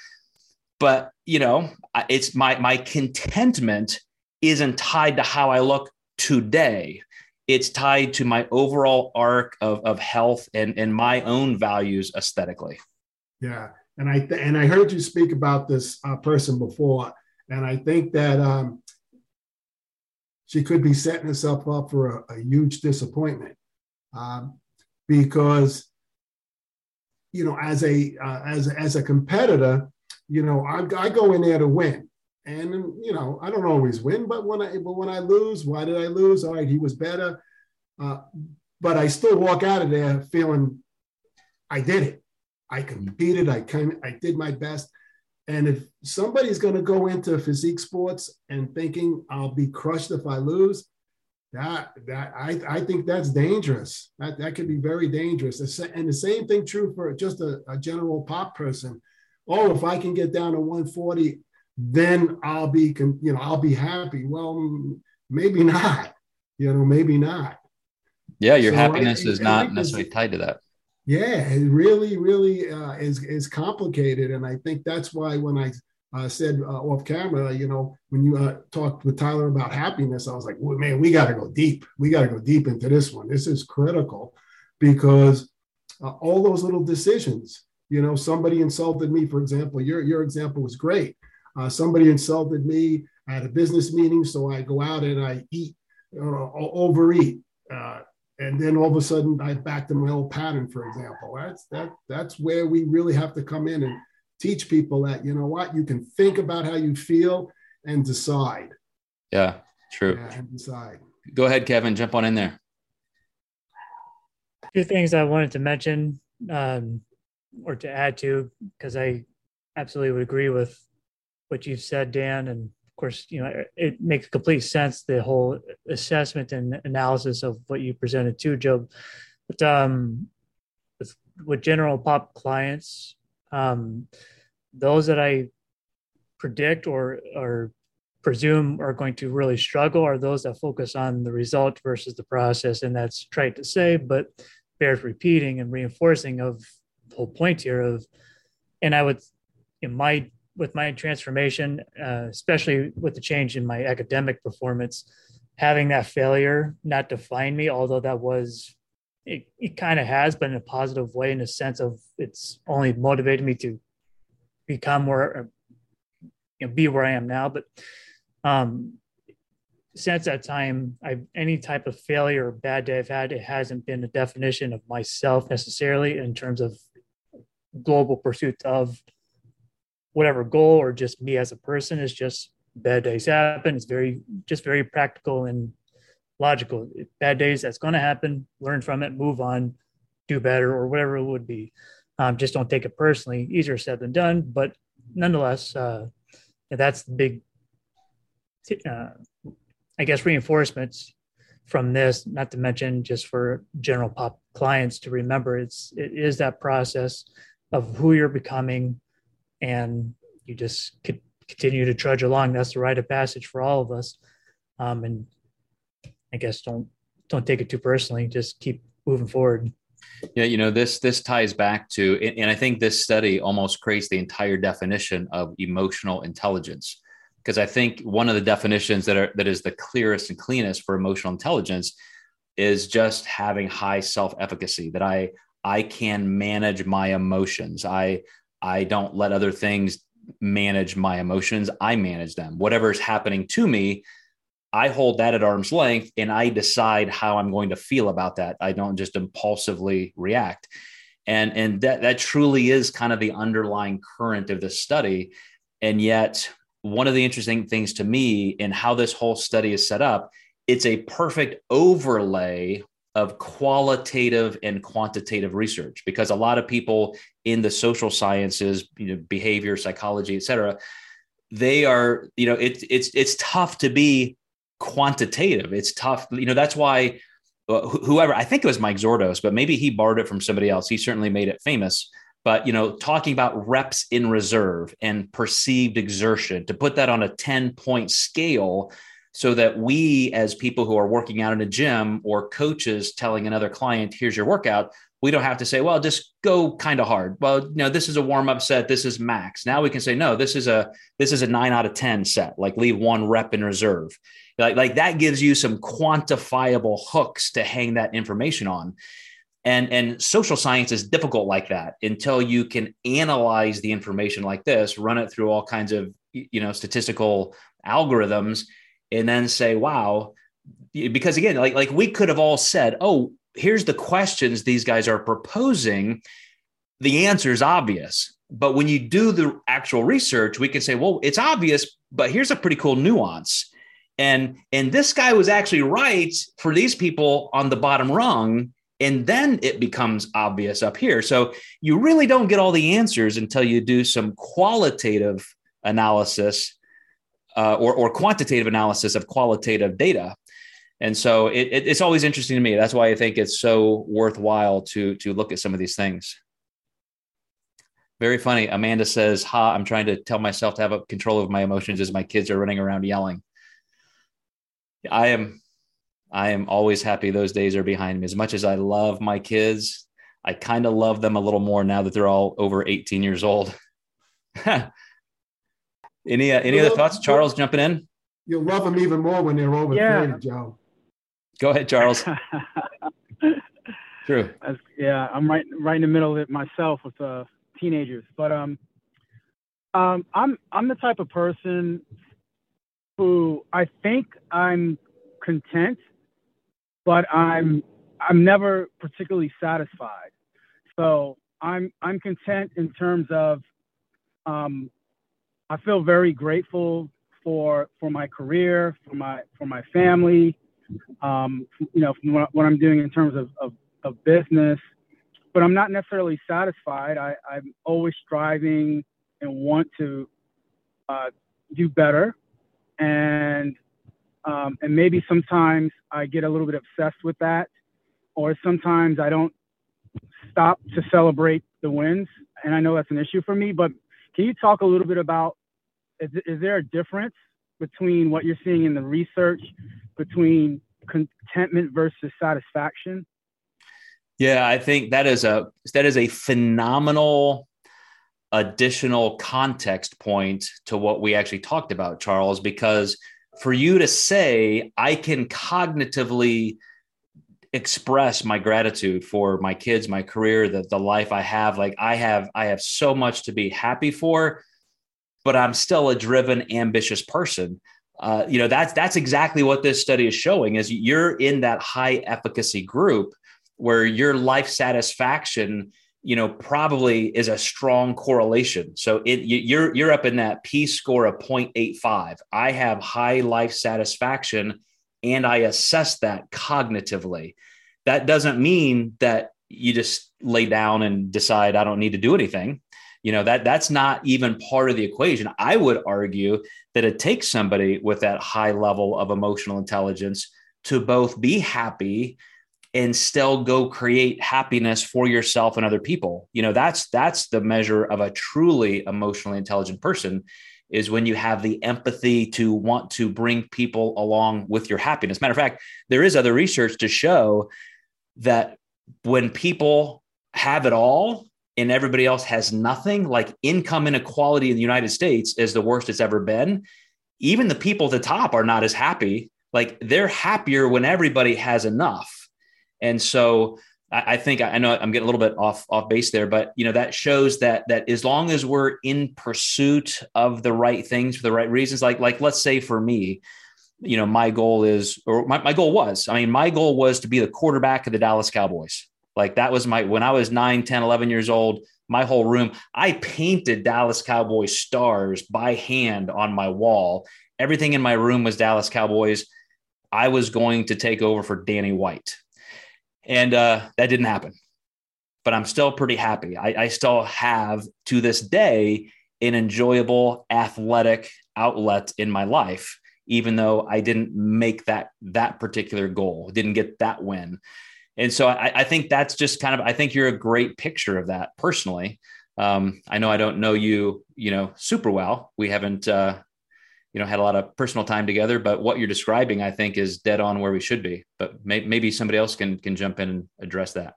S1: But, you know, it's my, my contentment isn't tied to how I look today. It's tied to my overall arc of, of health and, and my own values aesthetically.
S2: Yeah. And I, th- and I heard you speak about this uh, person before. And I think that um, she could be setting herself up for a, a huge disappointment. Um, because you know as a uh, as as a competitor you know I, I go in there to win and you know I don't always win but when I but when I lose why did I lose all right he was better uh, but I still walk out of there feeling I did it I competed I kind I did my best and if somebody's going to go into physique sports and thinking I'll be crushed if I lose that that I, I think that's dangerous. That that could be very dangerous. And the same thing true for just a, a general pop person. Oh, if I can get down to 140, then I'll be you know I'll be happy. Well, maybe not. You know, maybe not.
S1: Yeah, your so happiness I, is not necessarily tied to that.
S2: Yeah, it really, really uh, is is complicated, and I think that's why when I uh, said uh, off camera, you know, when you uh, talked with Tyler about happiness, I was like, well, man, we got to go deep. We got to go deep into this one. This is critical because uh, all those little decisions, you know, somebody insulted me, for example, your, your example was great. Uh, somebody insulted me at a business meeting. So I go out and I eat, or overeat. Uh, and then all of a sudden I back to my old pattern, for example. That's that that's where we really have to come in and teach people that you know what you can think about how you feel and decide
S1: yeah true
S2: yeah, and decide
S1: go ahead kevin jump on in there
S3: Two things i wanted to mention um, or to add to because i absolutely would agree with what you've said dan and of course you know it makes complete sense the whole assessment and analysis of what you presented to joe but um with, with general pop clients um, those that I predict or or presume are going to really struggle are those that focus on the result versus the process, and that's trite to say, but bears repeating and reinforcing of the whole point here of. And I would, in my with my transformation, uh, especially with the change in my academic performance, having that failure not define me, although that was it, it kind of has, but in a positive way, in a sense of it's only motivated me to become where, you know, be where I am now. But um, since that time, I've any type of failure or bad day I've had, it hasn't been a definition of myself necessarily in terms of global pursuit of whatever goal or just me as a person. Is just bad days happen. It's very just very practical and logical. Bad days, that's going to happen. Learn from it, move on, do better, or whatever it would be. Um, just don't take it personally. Easier said than done, but nonetheless, uh, that's the big, uh, I guess, reinforcements from this. Not to mention, just for general pop clients to remember, it's it is that process of who you're becoming, and you just could continue to trudge along. That's the rite of passage for all of us. Um, and I guess don't don't take it too personally. Just keep moving forward.
S1: Yeah, you know this this ties back to, and I think this study almost creates the entire definition of emotional intelligence, because I think one of the definitions that are that is the clearest and cleanest for emotional intelligence is just having high self efficacy. That I I can manage my emotions. I I don't let other things manage my emotions. I manage them. Whatever is happening to me, I hold that at arm's length and I decide how I'm going to feel about that. I don't just impulsively react. And, and that, that truly is kind of the underlying current of this study. And yet, one of the interesting things to me in how this whole study is set up, it's a perfect overlay of qualitative and quantitative research because a lot of people in the social sciences, you know, behavior, psychology, et cetera, they are, you know, it's it's it's tough to be quantitative. It's tough, you know. That's why whoever I think it was Mike Zourdos, but maybe he borrowed it from somebody else. He certainly made it famous. But you know, talking about reps in reserve and perceived exertion to put that on a ten point scale so that we as people who are working out in a gym or coaches telling another client here's your workout we don't have to say well just go kind of hard. Well you know this is a warm up set this is max. Now we can say no this is a this is a 9 out of 10 set like leave one rep in reserve. Like, like that gives you some quantifiable hooks to hang that information on. And and social science is difficult like that until you can analyze the information like this run it through all kinds of you know statistical algorithms and then say, wow, because again, like, like we could have all said, oh, here's the questions these guys are proposing. The answer is obvious. But when you do the actual research, we can say, well, it's obvious, but here's a pretty cool nuance. And, and this guy was actually right for these people on the bottom rung. And then it becomes obvious up here. So you really don't get all the answers until you do some qualitative analysis uh, or, or quantitative analysis of qualitative data. And so it, it, it's always interesting to me. That's why I think it's so worthwhile to to look at some of these things. Very funny. Amanda says, "Ha! I'm trying to tell myself to have a control of my emotions as my kids are running around yelling." I am, I am always happy those days are behind me. As much as I love my kids, I kind of love them a little more now that they're all over 18 years old. Any uh, any other thoughts? Charles jumping in.
S2: You'll love them even more when they're over yeah. 30, Joe.
S1: Go ahead, Charles. True.
S4: yeah, I'm right right in the middle of it myself with uh, teenagers, but um, um, I'm I'm the type of person who I think I'm content, but I'm I'm never particularly satisfied. So I'm I'm content in terms of um, I feel very grateful for for my career, for my for my family, um, you know, what, what, I'm doing in terms of, of, of business. But I'm not necessarily satisfied. I, I'm always striving and want to uh, do better, and um, and maybe sometimes I get a little bit obsessed with that, or sometimes I don't stop to celebrate the wins. And I know that's an issue for me, but can you talk a little bit about is, is there a difference between what you're seeing in the research between contentment versus satisfaction?
S1: Yeah, I think that is a that is a phenomenal additional context point to what we actually talked about, Charles, because for you to say I can cognitively express my gratitude for my kids, my career, the, the life I have, like I have I have so much to be happy for but I'm still a driven, ambitious person. Uh, you know, that's that's exactly what this study is showing is you're in that high efficacy group where your life satisfaction, you know, probably is a strong correlation. So it you're you're up in that P score of 0.85. I have high life satisfaction and I assess that cognitively. That doesn't mean that you just lay down and decide I don't need to do anything. You know, that that's not even part of the equation. I would argue that it takes somebody with that high level of emotional intelligence to both be happy and still go create happiness for yourself and other people. You know, that's that's the measure of a truly emotionally intelligent person is when you have the empathy to want to bring people along with your happiness. Matter of fact, there is other research to show that when people have it all and everybody else has nothing, like income inequality in the United States is the worst it's ever been. Even the people at the top are not as happy. Like they're happier when everybody has enough. And so I, think I know I'm getting a little bit off off base there, but you know that shows that that as long as we're in pursuit of the right things for the right reasons, like like let's say for me, you know, my goal is or my, my goal was, I mean, my goal was to be the quarterback of the Dallas Cowboys. Like that was my when I was 9, 10, 11 years old, my whole room, I painted Dallas Cowboys stars by hand on my wall. Everything in my room was Dallas Cowboys. I was going to take over for Danny White and uh, that didn't happen. But I'm still pretty happy. I, I still have to this day an enjoyable athletic outlet in my life, even though I didn't make that that particular goal, didn't get that win. And so I, I think that's just kind of I think you're a great picture of that personally. Um, I know I don't know you, you know, super well. We haven't uh, you know had a lot of personal time together but what you're describing i think is dead on where we should be but may, maybe somebody else can can jump in and address that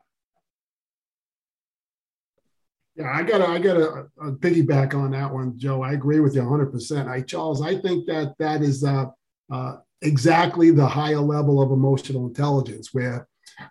S2: yeah i gotta i gotta uh, piggyback on that one joe i agree with you 100% i charles i think that that is uh, uh, exactly the higher level of emotional intelligence where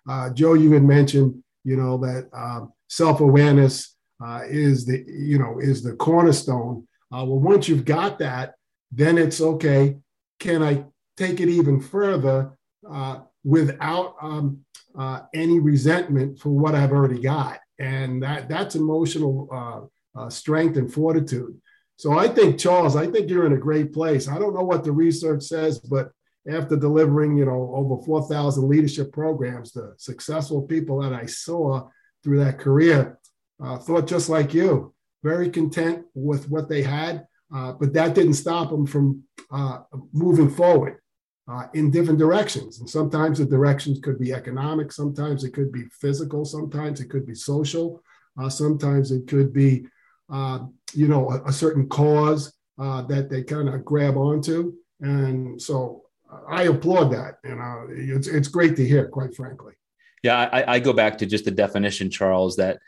S2: uh, joe you had mentioned you know that um, self-awareness uh, is the you know is the cornerstone uh, well once you've got that then it's okay. Can I take it even further uh, without um, uh, any resentment for what I've already got? And that that's emotional uh, strength and fortitude. So I think Charles, I think you're in a great place. I don't know what the research says, but after delivering, you know, over 4,000 leadership programs, the successful people that I saw through that career uh, thought just like you, very content with what they had uh, but that didn't stop them from uh, moving forward uh, in different directions. And sometimes the directions could be economic, sometimes it could be physical, sometimes it could be social, uh, sometimes it could be, uh, you know, a, a certain cause that they kind of grab onto. And so I applaud that. You know, it's, it's great to hear, quite frankly.
S1: Yeah, I, I go back to just the definition, Charles, that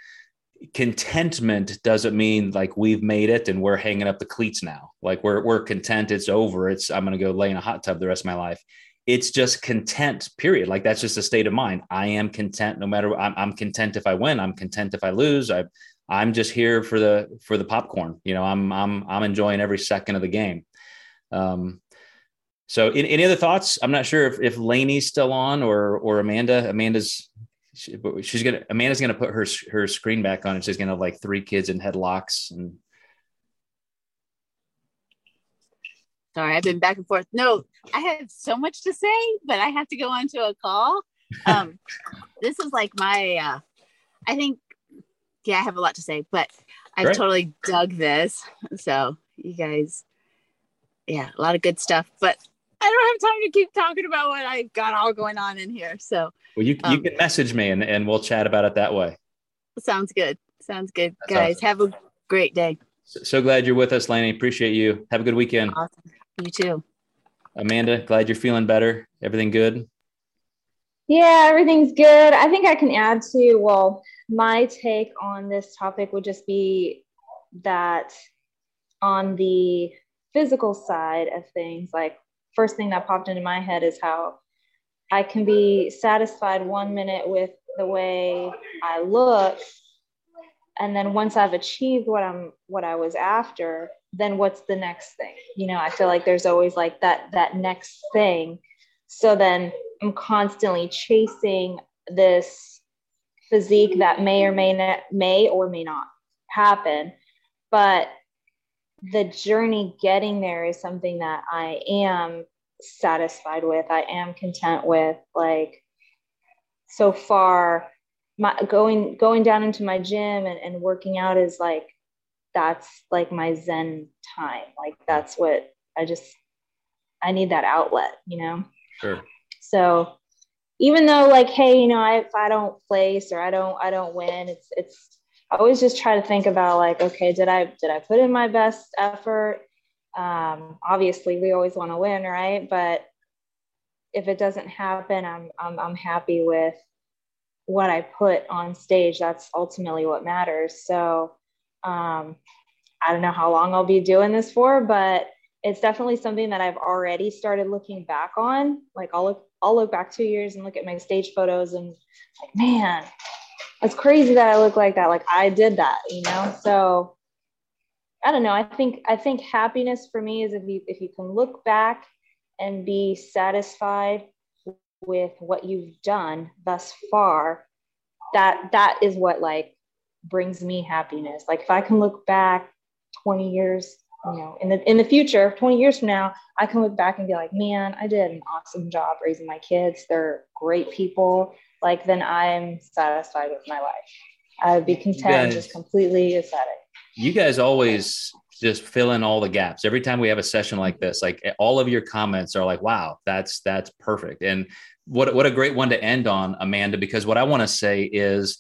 S1: contentment doesn't mean like we've made it and we're hanging up the cleats now. Like we're we're content, it's over. It's I'm gonna go lay in a hot tub the rest of my life. It's just content, period. Like that's just a state of mind. I am content no matter. I'm, I'm content if I win. I'm content if I lose. I I'm just here for the for the popcorn. You know, I'm I'm I'm enjoying every second of the game. Um, so, in, any other thoughts? I'm not sure if if Laney's still on or or Amanda. Amanda's she, she's gonna Amanda's gonna put her her screen back on, and she's gonna have like three kids in headlocks and.
S5: Sorry, I've been back and forth. No, I have so much to say, but I have to go on to a call. Um, this is like my, uh, I think, yeah, I have a lot to say, but I've totally dug this. So you guys, yeah, a lot of good stuff. But I don't have time to keep talking about what I've got all going on in here. So,
S1: well, you, um, you can message me and, and we'll chat about it that way.
S5: Sounds good. Sounds good. That's Guys, awesome. have a great day.
S1: So, so, glad you're with us, Laney. Appreciate you. Have a good weekend.
S5: Awesome. You too.
S1: Amanda, glad you're feeling better. Everything good?
S6: Yeah, everything's good. I think I can add to, well, my take on this topic would just be that on the physical side of things, like first thing that popped into my head is how I can be satisfied one minute with the way I look. And then once I've achieved what I'm what I was after, then what's the next thing? You know, I feel like there's always like that that next thing. So then I'm constantly chasing this physique that may or may not may or may not happen. But the journey getting there is something that I am satisfied with. I am content with. Like so far, my going going down into my gym and, and working out is like that's like my zen time. Like that's what I just I need that outlet, you know?
S1: Sure.
S6: So even though like, hey, you know, I, if I don't place or I don't, I don't win, it's, it's, I always just try to think about like, okay, did I, did I put in my best effort? Um, obviously we always want to win, right? But if it doesn't happen, I'm, I'm, I'm happy with what I put on stage. That's ultimately what matters. So, um, I don't know how long I'll be doing this for, but it's definitely something that I've already started looking back on. Like I'll look, I'll look back two years and look at my stage photos and like, man, it's crazy that I look like that. Like I did that, you know? So I don't know. I think, I think happiness for me is if you, if you can look back and be satisfied with what you've done thus far, that, that is what like brings me happiness. Like if I can look back 20 years you know in the in the future 20 years from now i can look back and be like man i did an awesome job raising my kids they're great people like then i'm satisfied with my life. I would be content guys, just completely ecstatic.
S1: You guys always just fill in all the gaps. Every time we have a session like this like eh, all of your comments are like wow that's that's perfect. And what what a great one to end on amanda because what i want to say is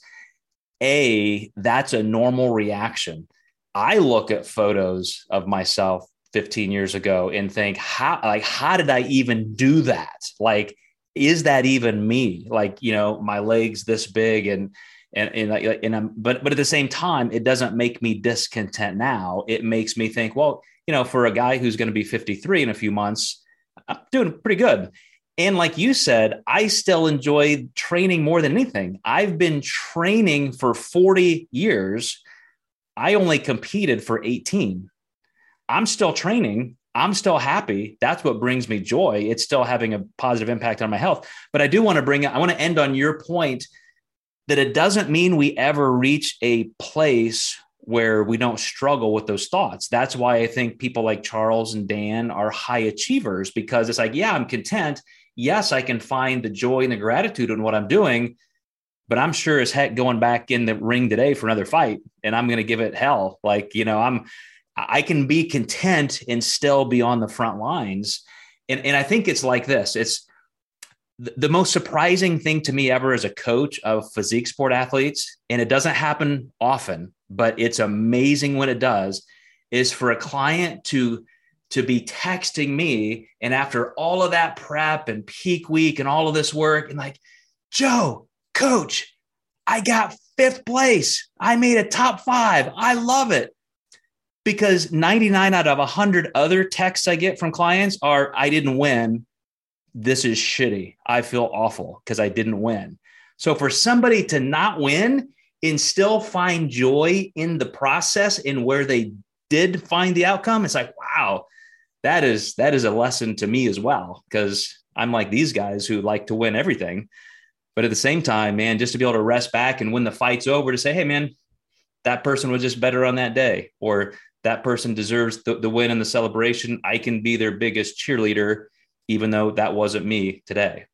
S1: a that's a normal reaction. I look at photos of myself 15 years ago and think, how like how did I even do that? Like, is that even me? Like, you know, my legs this big and and and, and I'm, but but at the same time, it doesn't make me discontent now. It makes me think, well, you know, for a guy who's going to be 53 in a few months, I'm doing pretty good. And like you said, I still enjoy training more than anything. I've been training for 40 years I only competed for 18. I'm still training. I'm still happy. That's what brings me joy. It's still having a positive impact on my health. But I do want to bring, I want to end on your point that it doesn't mean we ever reach a place where we don't struggle with those thoughts. That's why I think people like Charles and Dan are high achievers because it's like, yeah, I'm content. Yes, I can find the joy and the gratitude in what I'm doing, but I'm sure as heck going back in the ring today for another fight and I'm going to give it hell. Like, you know, I'm, I can be content and still be on the front lines. And, and I think it's like this it's the most surprising thing to me ever as a coach of physique sport athletes. And it doesn't happen often, but it's amazing when it does is for a client to, to be texting me. And after all of that prep and peak week and all of this work and like, Joe, Coach, I got fifth place. I made a top five. I love it. Because 99 out of 100 other texts I get from clients are, I didn't win. This is shitty. I feel awful because I didn't win. So for somebody to not win and still find joy in the process in where they did find the outcome, it's like, wow, that is that is a lesson to me as well. Because I'm like these guys who like to win everything. But at the same time, man, just to be able to rest back and when the fight's over, to say, hey, man, that person was just better on that day, or that person deserves the, the win and the celebration. I can be their biggest cheerleader, even though that wasn't me today.